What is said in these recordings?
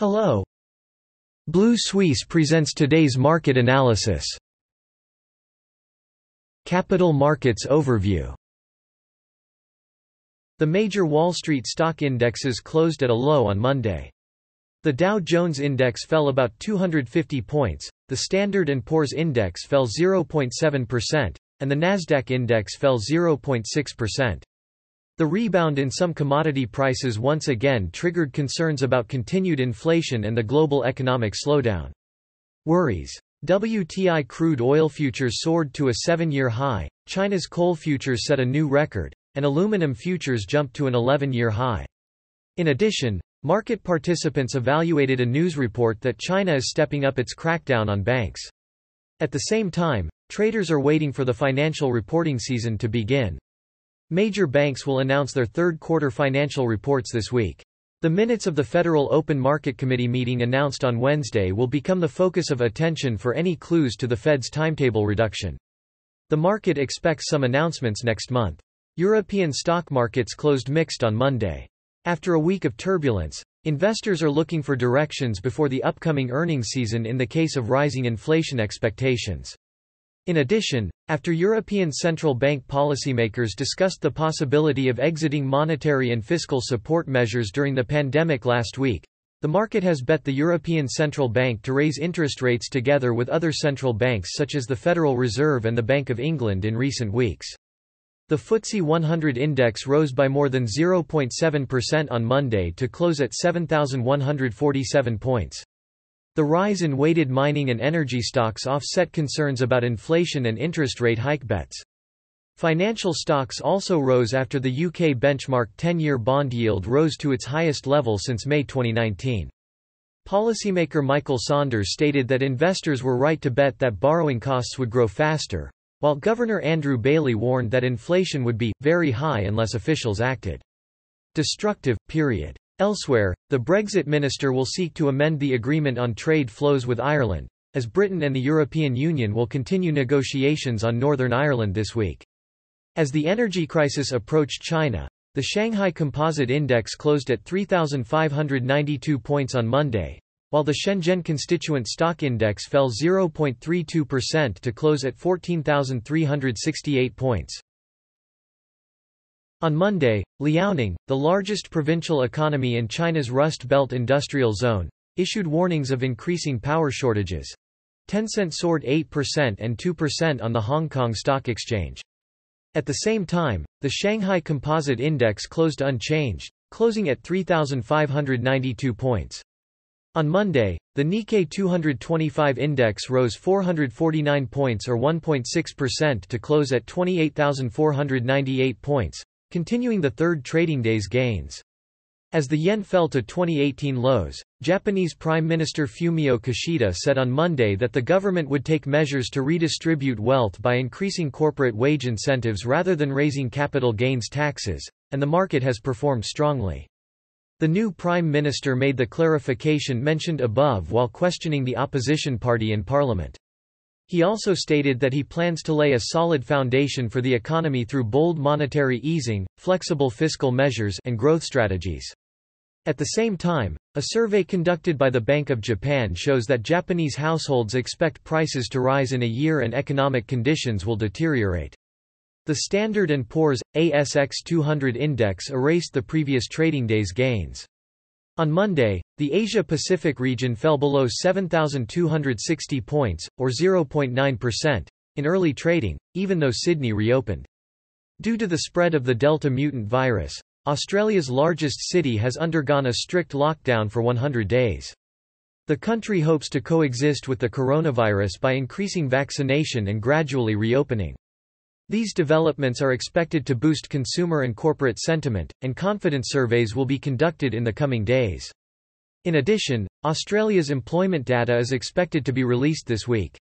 Hello. Blue Suisse presents today's market analysis. Capital Markets Overview The major Wall Street stock indexes closed at a low on Monday. The Dow Jones Index fell about 250 points, the Standard & Poor's Index fell 0.7%, and the Nasdaq Index fell 0.6%. The rebound in some commodity prices once again triggered concerns about continued inflation and the global economic slowdown. Worries. WTI crude oil futures soared to a seven-year high, China's coal futures set a new record, and aluminum futures jumped to an 11-year high. In addition, market participants evaluated a news report that China is stepping up its crackdown on banks. At the same time, traders are waiting for the financial reporting season to begin. Major banks will announce their third quarter financial reports this week. The minutes of the Federal Open Market Committee meeting announced on Wednesday will become the focus of attention for any clues to the Fed's timetable reduction. The market expects some announcements next month. European stock markets closed mixed on Monday. After a week of turbulence, investors are looking for directions before the upcoming earnings season in the case of rising inflation expectations. In addition, after European Central Bank policymakers discussed the possibility of exiting monetary and fiscal support measures during the pandemic last week, the market has bet the European Central Bank to raise interest rates together with other central banks such as the Federal Reserve and the Bank of England in recent weeks. The FTSE 100 index rose by more than 0.7% on Monday to close at 7,147 points. The rise in weighted mining and energy stocks offset concerns about inflation and interest rate hike bets. Financial stocks also rose after the UK benchmark 10-year bond yield rose to its highest level since May 2019. Policymaker Michael Saunders stated that investors were right to bet that borrowing costs would grow faster, while Governor Andrew Bailey warned that inflation would be very high unless officials acted. Destructive, period. Elsewhere, the Brexit minister will seek to amend the agreement on trade flows with Ireland, as Britain and the European Union will continue negotiations on Northern Ireland this week. As the energy crisis approached China, the Shanghai Composite Index closed at 3,592 points on Monday, while the Shenzhen Constituent Stock Index fell 0.32% to close at 14,368 points. On Monday, Liaoning, the largest provincial economy in China's Rust Belt industrial zone, issued warnings of increasing power shortages. Tencent soared 8% and 2% on the Hong Kong Stock Exchange. At the same time, the Shanghai Composite Index closed unchanged, closing at 3,592 points. On Monday, the Nikkei 225 index rose 449 points or 1.6% to close at 28,498 points, continuing the third trading day's gains. As the yen fell to 2018 lows, Japanese Prime Minister Fumio Kishida said on Monday that the government would take measures to redistribute wealth by increasing corporate wage incentives rather than raising capital gains taxes, and the market has performed strongly. The new prime minister made the clarification mentioned above while questioning the opposition party in parliament. He also stated that he plans to lay a solid foundation for the economy through bold monetary easing, flexible fiscal measures and growth strategies. At the same time, a survey conducted by the Bank of Japan shows that Japanese households expect prices to rise in a year and economic conditions will deteriorate. The Standard & Poor's, ASX 200 index erased the previous trading day's gains. On Monday, the Asia-Pacific region fell below 7,260 points, or 0.9%, in early trading, even though Sydney reopened. Due to the spread of the Delta mutant virus, Australia's largest city has undergone a strict lockdown for 100 days. The country hopes to coexist with the coronavirus by increasing vaccination and gradually reopening. These developments are expected to boost consumer and corporate sentiment, and confidence surveys will be conducted in the coming days. In addition, Australia's employment data is expected to be released this week.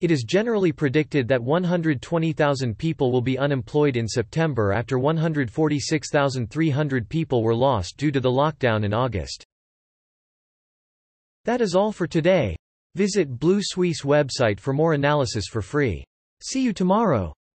It is generally predicted that 120,000 people will be unemployed in September after 146,300 people were lost due to the lockdown in August. That is all for today. Visit Blue Suisse website for more analysis for free. See you tomorrow.